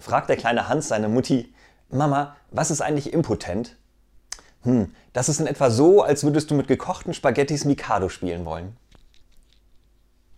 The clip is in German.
fragt der kleine Hans seine Mutti, Mama, was ist eigentlich impotent? Hm, das ist in etwa so, als würdest du mit gekochten Spaghettis Mikado spielen wollen.